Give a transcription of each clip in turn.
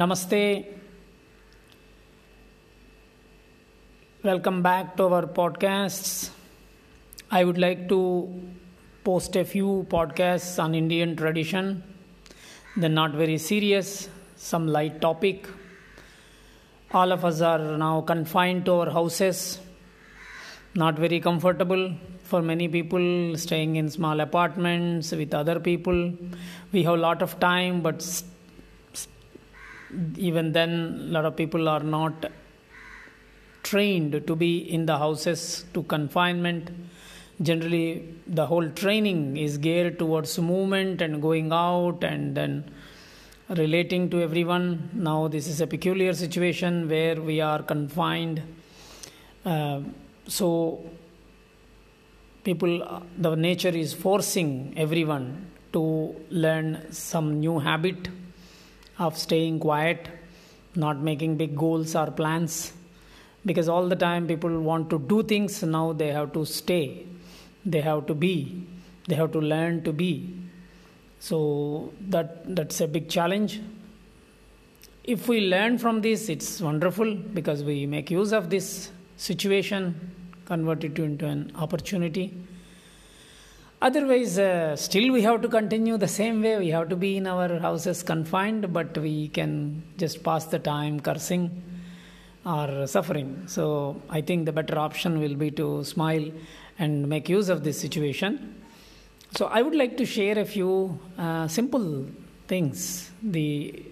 Namaste. Welcome back to our podcasts. I would like to post a few podcasts on Indian tradition. They're not very serious, some light topic. All of us are now confined to our houses, not very comfortable for many people staying in small apartments with other people. We have a lot of time, but even then a lot of people are not trained to be in the houses to confinement. Generally the whole training is geared towards movement and going out and then relating to everyone. Now this is a peculiar situation where we are confined. Uh, so people the nature is forcing everyone to learn some new habit of staying quiet, not making big goals or plans. Because all the time people want to do things, now they have to stay, they have to be, they have to learn to be. So that that's a big challenge. If we learn from this, it's wonderful because we make use of this situation, convert it into an opportunity Otherwise, uh, still we have to continue the same way. We have to be in our houses confined, but we can just pass the time cursing or suffering. So I think the better option will be to smile and make use of this situation. So I would like to share a few uh, simple things. The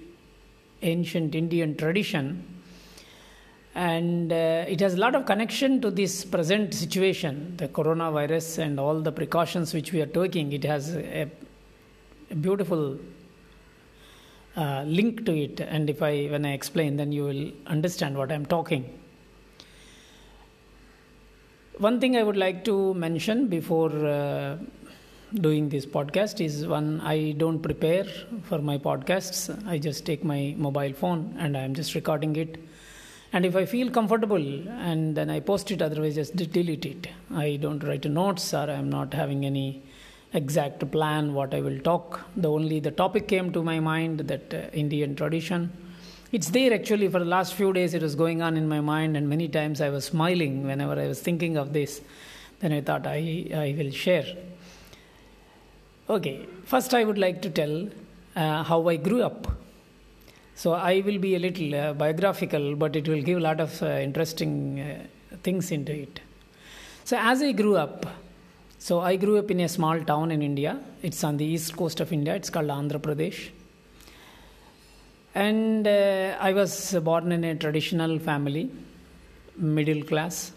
ancient Indian tradition and uh, it has a lot of connection to this present situation the coronavirus and all the precautions which we are taking. It has a, a beautiful uh, link to it. And if i when i explain then you will understand what i'm talking. One thing i would like to mention before uh, doing this podcast is one i don't prepare for my podcasts. I just take my mobile phone and i'm just recording it and if i feel comfortable and then i post it otherwise just delete it. I don't write notes or i'm not having any exact plan what i will talk. The only the topic came to my mind that uh, indian tradition. It's there actually for the last few days it was going on in my mind and many times i was smiling whenever i was thinking of this. Then i thought i, I will share. Okay first i would like to tell uh, how i grew up so I will be a little uh, biographical, but it will give a lot of uh, interesting uh, things into it. So as I grew up, so I grew up in a small town in India. It's on the east coast of India. It's called Andhra Pradesh. And uh, I was born in a traditional family, middle class.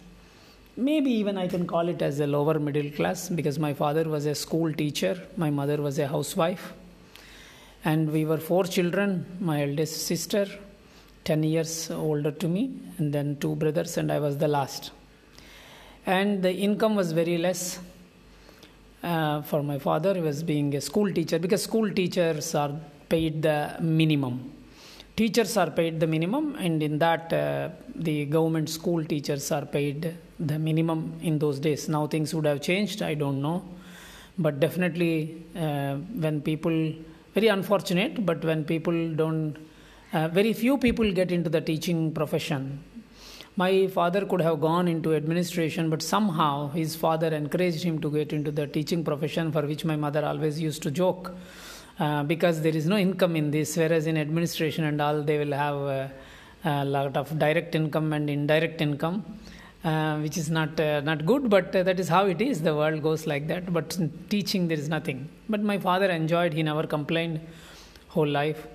Maybe even I can call it as a lower middle class because my father was a school teacher, my mother was a housewife and we were four children my eldest sister 10 years older to me and then two brothers and i was the last. And the income was very less uh, for my father he was being a school teacher because school teachers are paid the minimum. Teachers are paid the minimum and in that uh, the government school teachers are paid the minimum in those days. Now things would have changed i don't know. But definitely uh, when people very unfortunate but when people don't uh, very few people get into the teaching profession. My father could have gone into administration but somehow his father encouraged him to get into the teaching profession for which my mother always used to joke uh, because there is no income in this whereas in administration and all they will have uh, a lot of direct income and indirect income uh, which is not uh, not good but uh, that is how it is. The world goes like that. But teaching there is nothing. But my father enjoyed he never complained whole life.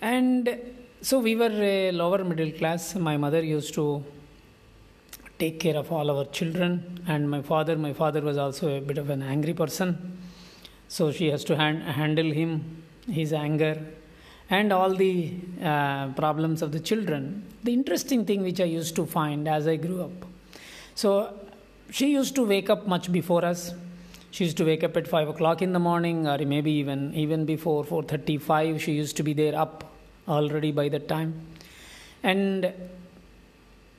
And so we were a lower middle class. My mother used to take care of all our children. And my father my father was also a bit of an angry person. So she has to hand, handle him his anger and all the uh, problems of the children. The interesting thing which I used to find as I grew up. So she used to wake up much before us. She used to wake up at five o'clock in the morning, or maybe even even before four thirty-five. She used to be there up already by that time. And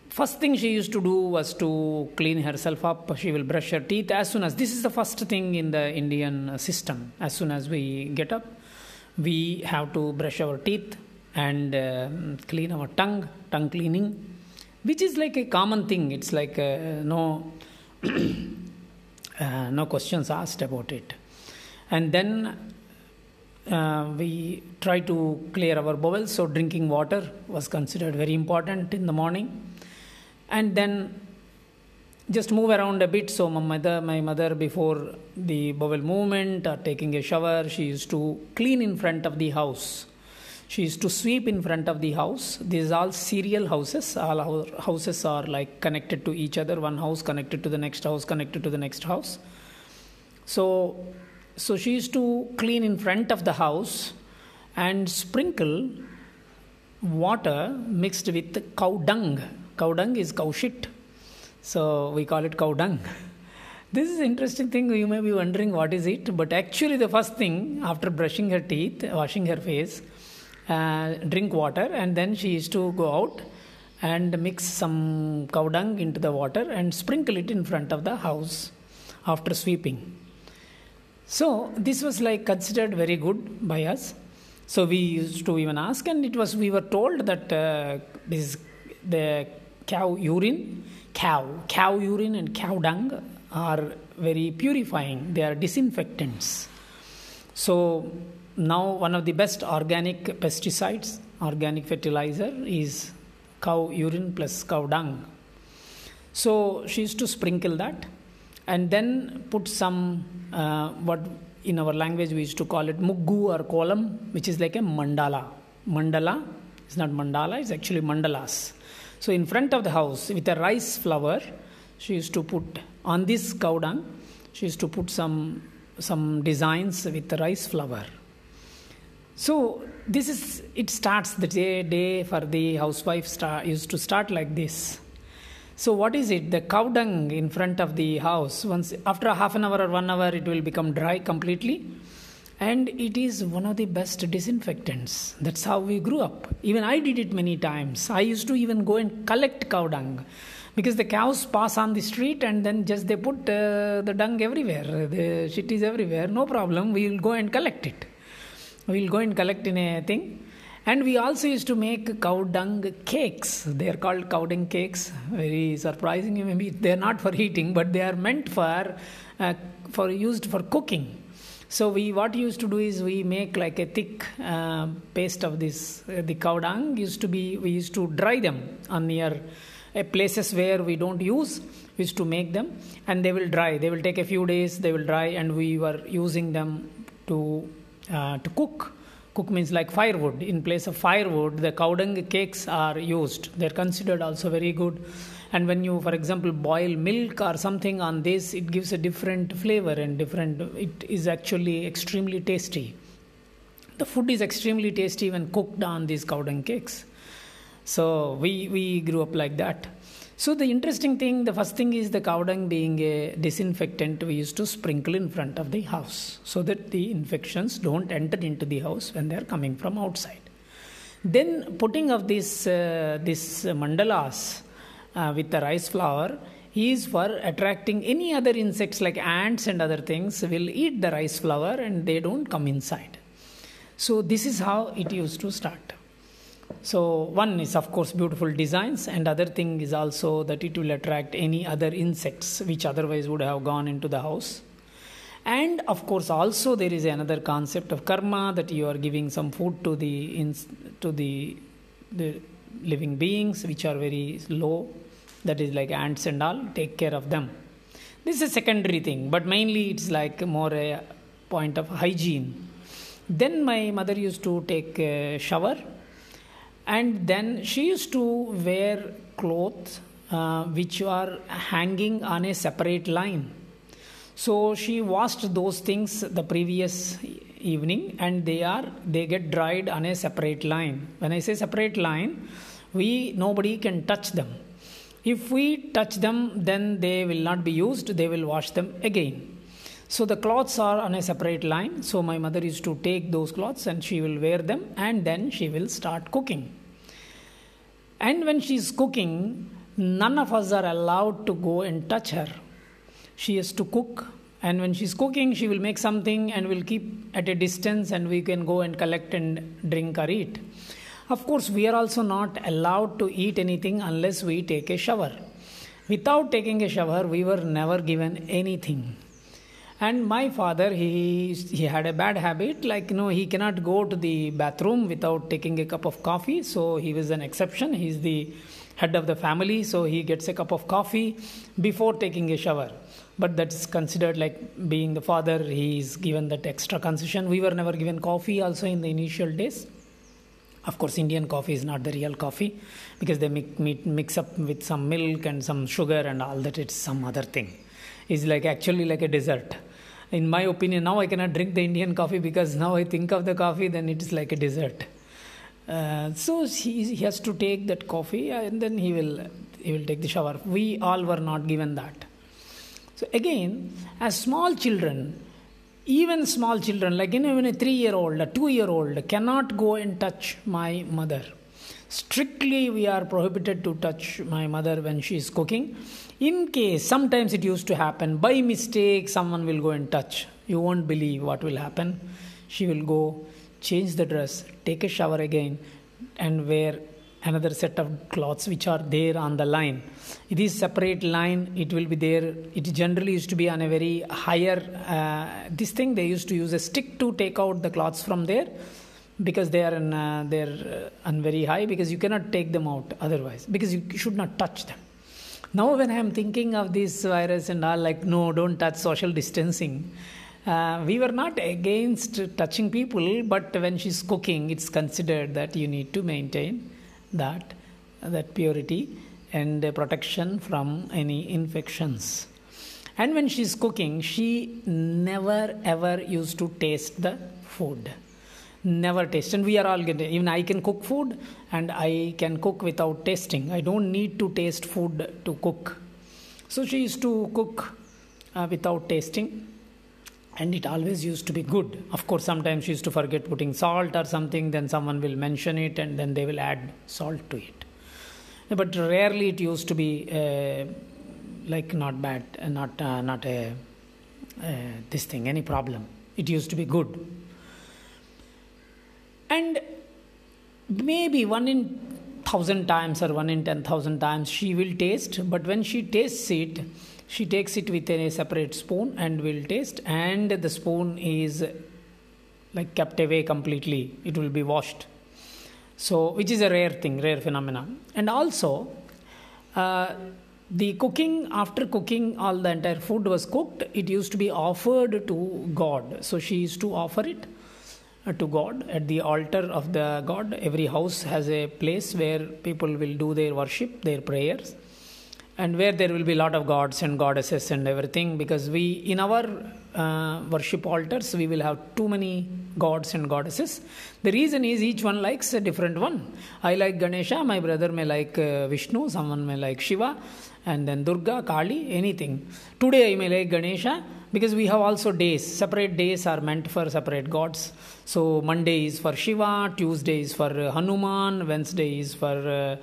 first thing she used to do was to clean herself up. She will brush her teeth as soon as this is the first thing in the Indian system. As soon as we get up, we have to brush our teeth and um clean our tongue, tongue cleaning, which is like a common thing. It's like uh, no, uh, no questions asked about it. And then uh, we try to clear our bowels, so drinking water was considered very important in the morning. And then just move around a bit. So my mother, my mother, before the bowel movement or taking a shower, she used to clean in front of the house. She used to sweep in front of the house. These are all serial houses. All houses are like connected to each other. One house connected to the next house, connected to the next house. So, so she used to clean in front of the house and sprinkle water mixed with cow dung. Cow dung is cow shit so we call it cow dung. This is interesting thing. You may be wondering what is it, but actually the first thing after brushing her teeth, washing her face, uh, drink water, and then she used to go out and mix some cow dung into the water and sprinkle it in front of the house after sweeping. So this was like considered very good by us. So we used to even ask, and it was we were told that uh, this the cow urine cow. Cow urine and cow dung are very purifying, they are disinfectants. So, now one of the best organic pesticides, organic fertilizer, is cow urine plus cow dung. So, she used to sprinkle that and then put some uh, what in our language we used to call it muggu or kolam, which is like a mandala. Mandala is not mandala, it's actually mandalas. So, in front of the house with a rice flour, she used to put on this cow dung, she used to put some, some designs with the rice flour. So, this is it starts the day, day for the housewife start, used to start like this. So, what is it? The cow dung in front of the house. Once after half an hour or one hour, it will become dry completely and it is one of the best disinfectants. That's how we grew up. Even i did it many times. I used to even go and collect cow dung. Because the cows pass on the street and then just they put uh, the dung everywhere. The shit is everywhere. No problem. We will go and collect it. We will go and collect in a thing. And we also used to make cow dung cakes. They are called cow dung cakes. Very surprising. Maybe they are not for eating but they are meant for uh, for used for cooking so we what used to do is we make like a thick uh, paste of this. Uh, the cow dung used to be we used to dry them on near uh, places where we don't use. We used to make them and they will dry. They will take a few days. They will dry and we were using them to uh, to cook. Cook means like firewood. In place of firewood, the cow dung cakes are used. They're considered also very good and when you for example boil milk or something on this it gives a different flavor and different it is actually extremely tasty. The food is extremely tasty when cooked on these cow dung cakes. So we we grew up like that. So the interesting thing the first thing is the cow dung being a disinfectant we used to sprinkle in front of the house so that the infections don't enter into the house when they are coming from outside. Then putting of this uh, this mandalas uh, with the rice flour is for attracting any other insects like ants and other things will eat the rice flour and they don't come inside. So this is how it used to start. So one is of course beautiful designs and other thing is also that it will attract any other insects which otherwise would have gone into the house. And of course also there is another concept of karma that you are giving some food to the to the the living beings which are very low that is like ants and all take care of them. This is a secondary thing but mainly it's like more a point of hygiene. Then my mother used to take a shower and then she used to wear clothes uh, which are hanging on a separate line. So she washed those things the previous evening and they are they get dried on a separate line. When i say separate line we nobody can touch them if we touch them, then they will not be used, they will wash them again. So the cloths are on a separate line. So my mother used to take those cloths and she will wear them and then she will start cooking. And when she is cooking, none of us are allowed to go and touch her. She has to cook and when she's cooking she will make something and will keep at a distance and we can go and collect and drink or eat Of course, we are also not allowed to eat anything unless we take a shower. Without taking a shower, we were never given anything. And my father, he, he had a bad habit, like, you know, he cannot go to the bathroom without taking a cup of coffee. So he was an exception. He's the head of the family, so he gets a cup of coffee before taking a shower. But that's considered like being the father, he's given that extra concession. We were never given coffee also in the initial days. Of course, Indian coffee is not the real coffee because they mix mix up with some milk and some sugar and all that. It's some other thing. It's like actually like a dessert. In my opinion, now I cannot drink the Indian coffee because now I think of the coffee, then it is like a dessert. Uh, so he, he has to take that coffee and then he will he will take the shower. We all were not given that. So again, as small children, even small children, like you know, even a three-year-old, a two-year-old, cannot go and touch my mother. Strictly, we are prohibited to touch my mother when she is cooking. In case, sometimes it used to happen by mistake, someone will go and touch. You won't believe what will happen. She will go, change the dress, take a shower again, and wear another set of cloths which are there on the line. It is separate line. It will be there. It generally used to be on a very higher uh, this thing they used to use a stick to take out the cloths from there because they are in, uh, they're uh, on very high because you cannot take them out otherwise because you should not touch them. Now when i am thinking of this virus and all like no don't touch social distancing. Uh, we were not against touching people but when she's cooking it's considered that you need to maintain that that purity and protection from any infections. And when she's cooking she never ever used to taste the food. Never taste. And we are all getting even i can cook food and i can cook without tasting. I don't need to taste food to cook. So she used to cook uh, without tasting and it always used to be good. Of course sometimes she used to forget putting salt or something then someone will mention it and then they will add salt to it. But rarely it used to be uh, like not bad uh, not uh, not a uh, this thing any problem. It used to be good. And maybe one in thousand times or one in ten thousand times she will taste but when she tastes it she takes it with a separate spoon and will taste and the spoon is like kept away completely. It will be washed. So which is a rare thing rare phenomenon and also uh, the cooking after cooking all the entire food was cooked it used to be offered to god. So she used to offer it uh, to god. At the altar of the god every house has a place where people will do their worship their prayers and where there will be a lot of gods and goddesses and everything because we in our uh, worship altars we will have too many gods and goddesses. The reason is each one likes a different one. I like ganesha my brother may like uh, vishnu someone may like shiva and then durga kali anything. Today i may like ganesha because we have also days. Separate days are meant for separate gods. So monday is for shiva tuesday is for uh, hanuman wednesday is for uh,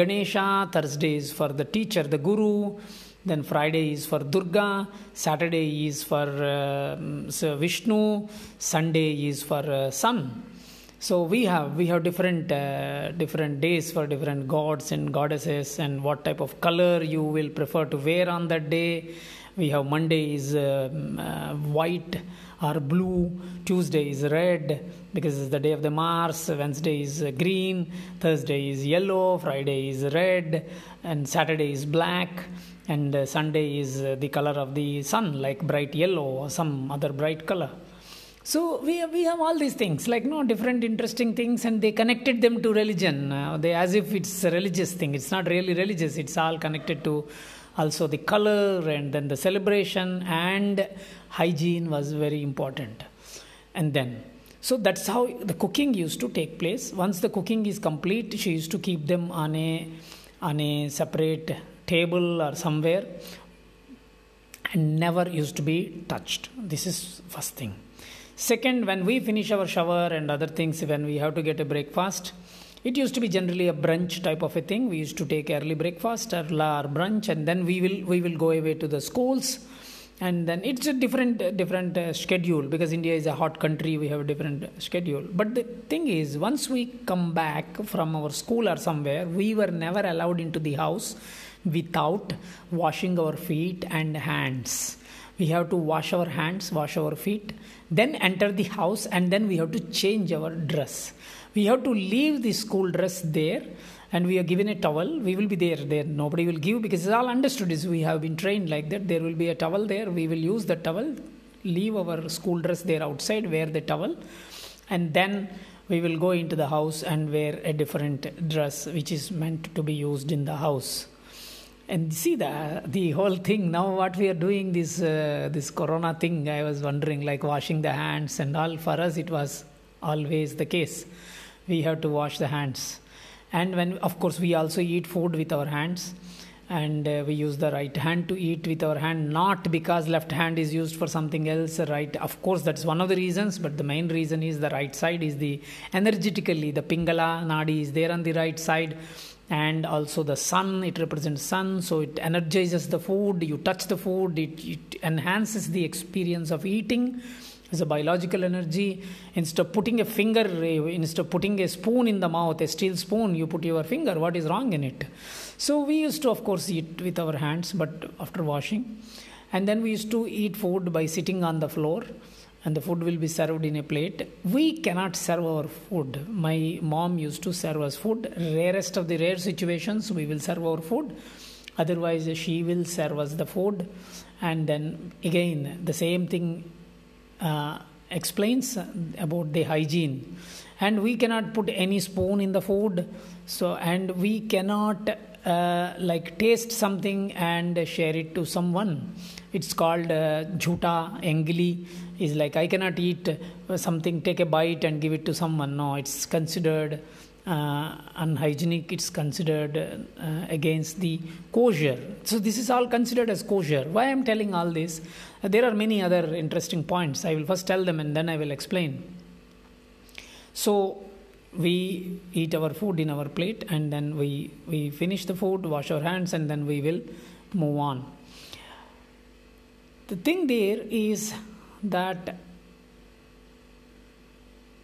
ganesha thursday is for the teacher the guru then friday is for durga saturday is for uh, so vishnu sunday is for uh, sun. So we have we have different uh, different days for different gods and goddesses and what type of color you will prefer to wear on that day we have monday is uh, uh, white or blue. Tuesday is red because it's the day of the mars. Wednesday is uh, green. Thursday is yellow. Friday is red. And saturday is black. And uh, sunday is uh, the color of the sun like bright yellow or some other bright color. So we have, we have all these things like no different interesting things and they connected them to religion. Uh, they as if it's a religious thing. It's not really religious. It's all connected to also the color and then the celebration and hygiene was very important. And then so that's how the cooking used to take place. Once the cooking is complete she used to keep them on a on a separate table or somewhere and never used to be touched. This is first thing. Second when we finish our shower and other things when we have to get a breakfast it used to be generally a brunch type of a thing. We used to take early breakfast or brunch, and then we will we will go away to the schools, and then it's a different different uh, schedule because india is a hot country. We have a different schedule. But the thing is once we come back from our school or somewhere we were never allowed into the house without washing our feet and hands we have to wash our hands wash our feet then enter the house and then we have to change our dress. We have to leave the school dress there and we are given a towel. We will be there there. Nobody will give because it's all understood. Is we have been trained like that. There will be a towel there. We will use the towel leave our school dress there outside wear the towel and then we will go into the house and wear a different dress which is meant to be used in the house and see the the whole thing. Now what we are doing this uh, this corona thing i was wondering like washing the hands and all. For us it was always the case. We have to wash the hands. And when of course we also eat food with our hands. And uh, we use the right hand to eat with our hand. Not because left hand is used for something else right. Of course that's one of the reasons. But the main reason is the right side is the energetically the pingala nadi is there on the right side and also the sun it represents sun so it energizes the food you touch the food it, it enhances the experience of eating as a biological energy. Instead of putting a finger instead of putting a spoon in the mouth a steel spoon you put your finger what is wrong in it? So we used to of course eat with our hands but after washing. And then we used to eat food by sitting on the floor and the food will be served in a plate. We cannot serve our food. My mom used to serve us food. Rarest of the rare situations we will serve our food. Otherwise she will serve us the food. And then again the same thing uh, explains about the hygiene. And we cannot put any spoon in the food. So and we cannot uh, like taste something and share it to someone. It's called uh, jhuta engli is like i cannot eat something take a bite and give it to someone. No it's considered uh, unhygienic it's considered uh, against the kosher. So this is all considered as kosher. Why i'm telling all this? Uh, there are many other interesting points. I will first tell them and then i will explain. So we eat our food in our plate and then we we finish the food wash our hands and then we will move on. The thing there is that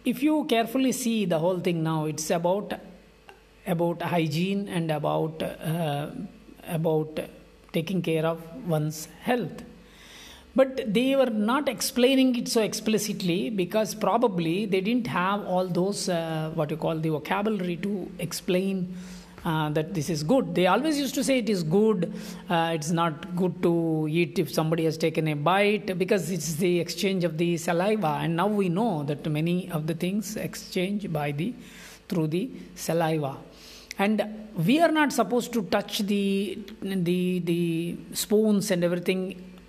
if you carefully see the whole thing now it's about about hygiene and about uh, about taking care of one's health. But they were not explaining it so explicitly because probably they didn't have all those uh, what you call the vocabulary to explain uh, that this is good. They always used to say it is good. Uh, it's not good to eat if somebody has taken a bite because it's the exchange of the saliva. And now we know that many of the things exchange by the through the saliva. And we are not supposed to touch the the the spoons and everything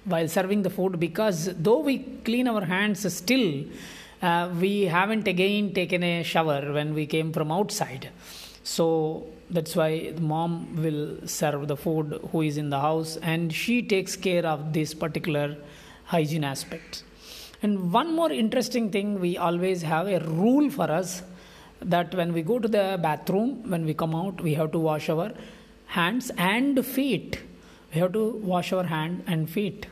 while serving the food because though we clean our hands still uh, we haven't again taken a shower when we came from outside so that's why mom will serve the food who is in the house and she takes care of this particular hygiene aspect. And one more interesting thing we always have a rule for us that when we go to the bathroom when we come out we have to wash our hands and feet. We have to wash our hand and feet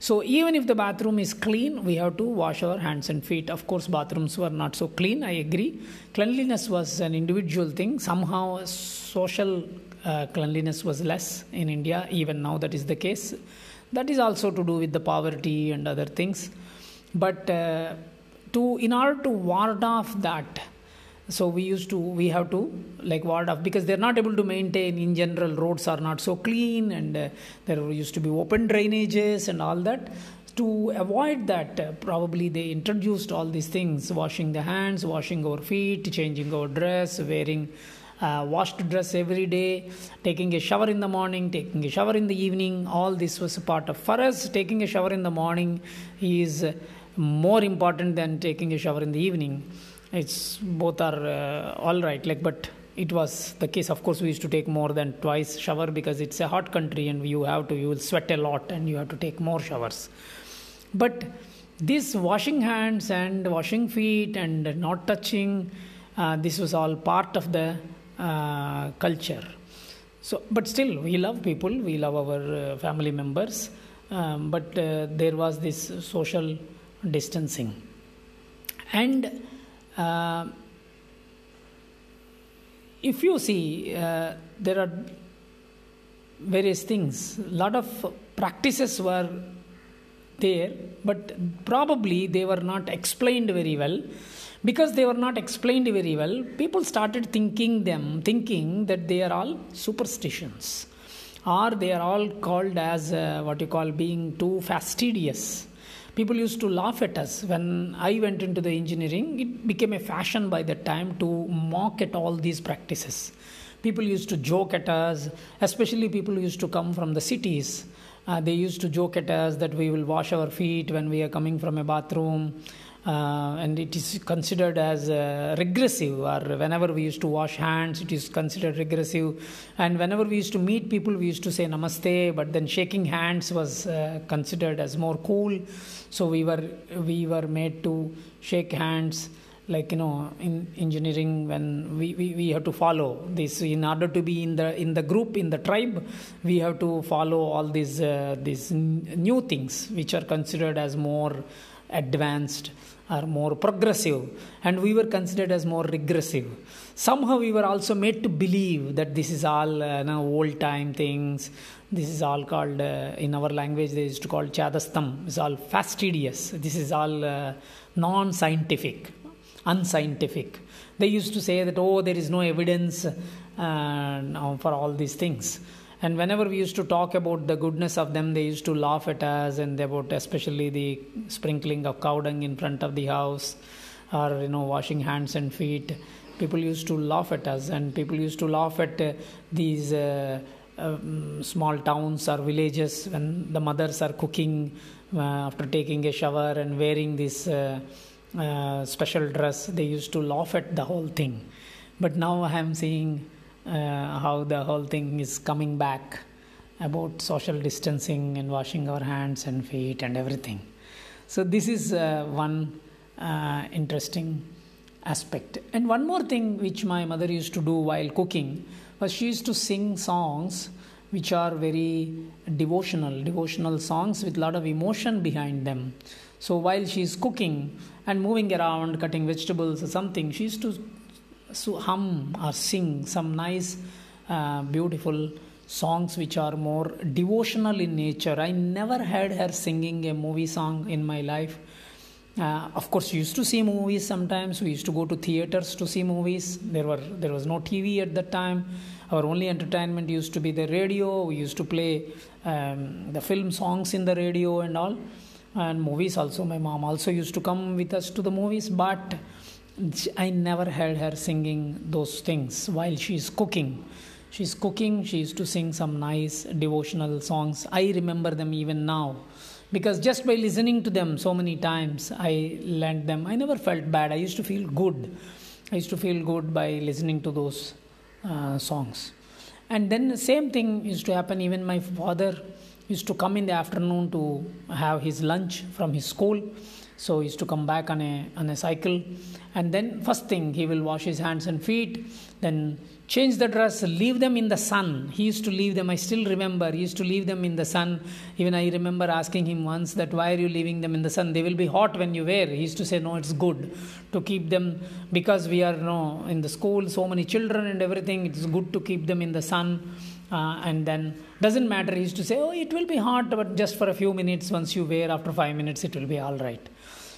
so even if the bathroom is clean, we have to wash our hands and feet. Of course, bathrooms were not so clean. I agree. Cleanliness was an individual thing. Somehow, social uh, cleanliness was less in India. Even now, that is the case. That is also to do with the poverty and other things. But uh, to in order to ward off that so we used to we have to like ward off because they're not able to maintain in general roads are not so clean and uh, there used to be open drainages and all that. To avoid that uh, probably they introduced all these things washing the hands washing our feet changing our dress wearing uh, washed dress every day taking a shower in the morning taking a shower in the evening. All this was a part of for us taking a shower in the morning is more important than taking a shower in the evening it's both are uh, all right like but it was the case of course we used to take more than twice shower because it's a hot country and you have to you will sweat a lot and you have to take more showers. But this washing hands and washing feet and not touching uh, this was all part of the uh, culture. So but still we love people we love our uh, family members um, but uh, there was this social distancing. And uh, if you see uh, there are various things. A lot of practices were there but probably they were not explained very well. Because they were not explained very well people started thinking them thinking that they are all superstitions. Or they are all called as uh, what you call being too fastidious people used to laugh at us. When i went into the engineering it became a fashion by that time to mock at all these practices. People used to joke at us especially people who used to come from the cities. Uh, they used to joke at us that we will wash our feet when we are coming from a bathroom uh, and it is considered as uh, regressive or whenever we used to wash hands it is considered regressive. And whenever we used to meet people we used to say namaste but then shaking hands was uh, considered as more cool. So we were we were made to shake hands like you know in engineering when we, we, we have to follow this. In order to be in the in the group in the tribe we have to follow all these uh, these new things which are considered as more advanced are more progressive and we were considered as more regressive. Somehow we were also made to believe that this is all uh, know, old time things. This is all called uh, in our language they used to call chadastam it's all fastidious. This is all uh, non scientific unscientific. They used to say that oh there is no evidence uh, for all these things and whenever we used to talk about the goodness of them they used to laugh at us and about especially the sprinkling of cow dung in front of the house or you know washing hands and feet. People used to laugh at us and people used to laugh at uh, these uh, um, small towns or villages when the mothers are cooking uh, after taking a shower and wearing this uh, uh, special dress they used to laugh at the whole thing. But now i am seeing how the whole thing is coming back about social distancing and washing our hands and feet and everything. So, this is uh, one uh, interesting aspect. And one more thing which my mother used to do while cooking was she used to sing songs which are very devotional, devotional songs with a lot of emotion behind them. So while she's cooking and moving around, cutting vegetables or something, she used to so hum or sing some nice, uh, beautiful songs which are more devotional in nature. I never heard her singing a movie song in my life. Uh, of course, we used to see movies sometimes. We used to go to theaters to see movies. There were there was no TV at that time. Our only entertainment used to be the radio. We used to play um, the film songs in the radio and all, and movies also. My mom also used to come with us to the movies, but I never heard her singing those things while she's cooking. She's cooking, she used to sing some nice devotional songs. I remember them even now because just by listening to them so many times, I learned them. I never felt bad. I used to feel good. I used to feel good by listening to those uh, songs. And then the same thing used to happen. Even my father used to come in the afternoon to have his lunch from his school so he used to come back on a on a cycle, and then first thing he will wash his hands and feet, then change the dress, leave them in the sun. He used to leave them. I still remember he used to leave them in the sun. Even I remember asking him once that why are you leaving them in the sun? They will be hot when you wear. He used to say no, it's good to keep them because we are you know, in the school, so many children and everything. It's good to keep them in the sun. Uh, and then doesn't matter he used to say oh it will be hot but just for a few minutes once you wear after five minutes it will be all right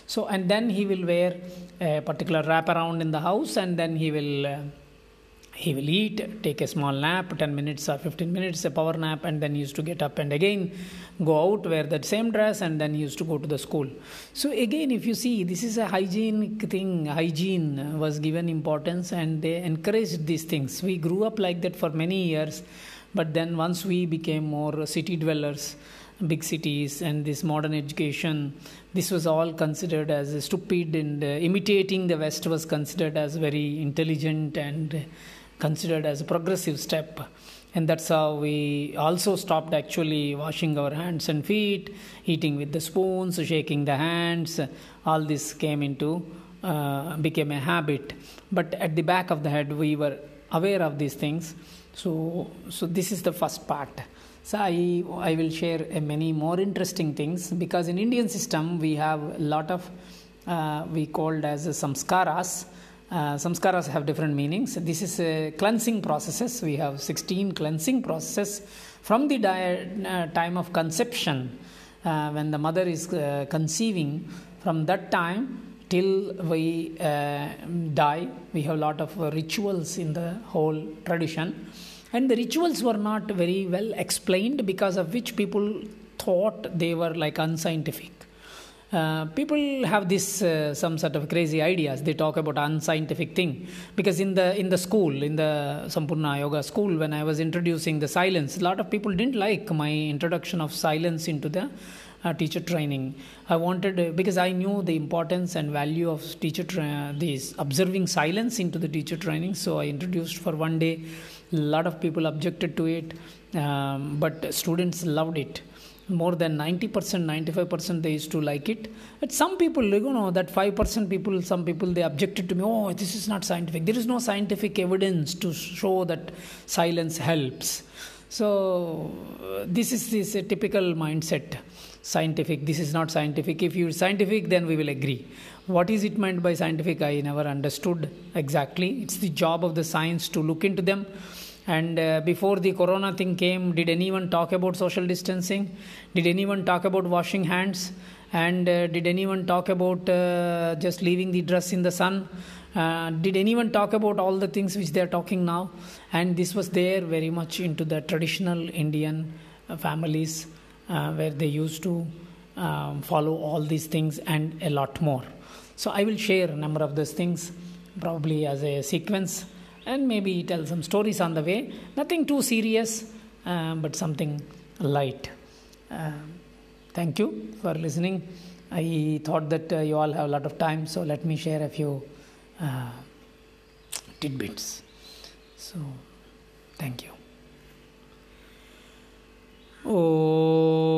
so, and then he will wear a particular wrap around in the house and then he will. Uh, he will eat, take a small nap, 10 minutes or 15 minutes, a power nap, and then he used to get up and again go out, wear that same dress, and then he used to go to the school. So, again, if you see, this is a hygienic thing, hygiene was given importance, and they encouraged these things. We grew up like that for many years, but then once we became more city dwellers, big cities, and this modern education, this was all considered as stupid and uh, imitating the west was considered as very intelligent and considered as a progressive step. And that's how we also stopped actually washing our hands and feet eating with the spoons shaking the hands. All this came into uh, became a habit. But at the back of the head we were aware of these things so so this is the first part So I, I will share uh, many more interesting things because in Indian system we have a lot of uh, we called as samskaras. Uh, samskaras have different meanings. This is uh, cleansing processes. We have 16 cleansing processes from the di- uh, time of conception uh, when the mother is conceiving. From that time till we uh, die, we have a lot of rituals in the whole tradition. And the rituals were not very well explained because of which people thought they were like unscientific uh, people have this uh, some sort of crazy ideas. They talk about unscientific thing. Because in the in the school in the Sampoorna yoga school when i was introducing the silence a lot of people didn't like my introduction of silence into the uh, teacher training. I wanted uh, because i knew the importance and value of teacher tra- this observing silence into the teacher training. So i introduced for one day. A lot of people objected to it um, but students loved it more than 90% 95% they used to like it. But some people you know that 5% people some people they objected to me oh this is not scientific. There is no scientific evidence to show that silence helps. So this is this a typical mindset. Scientific this is not scientific. If you're scientific then we will agree. What is it meant by scientific? I never understood exactly. It's the job of the science to look into them and uh, before the corona thing came, did anyone talk about social distancing? Did anyone talk about washing hands? And uh, did anyone talk about uh, just leaving the dress in the sun? Uh, did anyone talk about all the things which they are talking now? And this was there very much into the traditional Indian uh, families uh, where they used to um, follow all these things and a lot more. So I will share a number of those things probably as a sequence and maybe tell some stories on the way. Nothing too serious, uh, but something light. Uh, thank you for listening. I thought that uh, you all have a lot of time, so let me share a few uh, tidbits. So, thank you. Oh.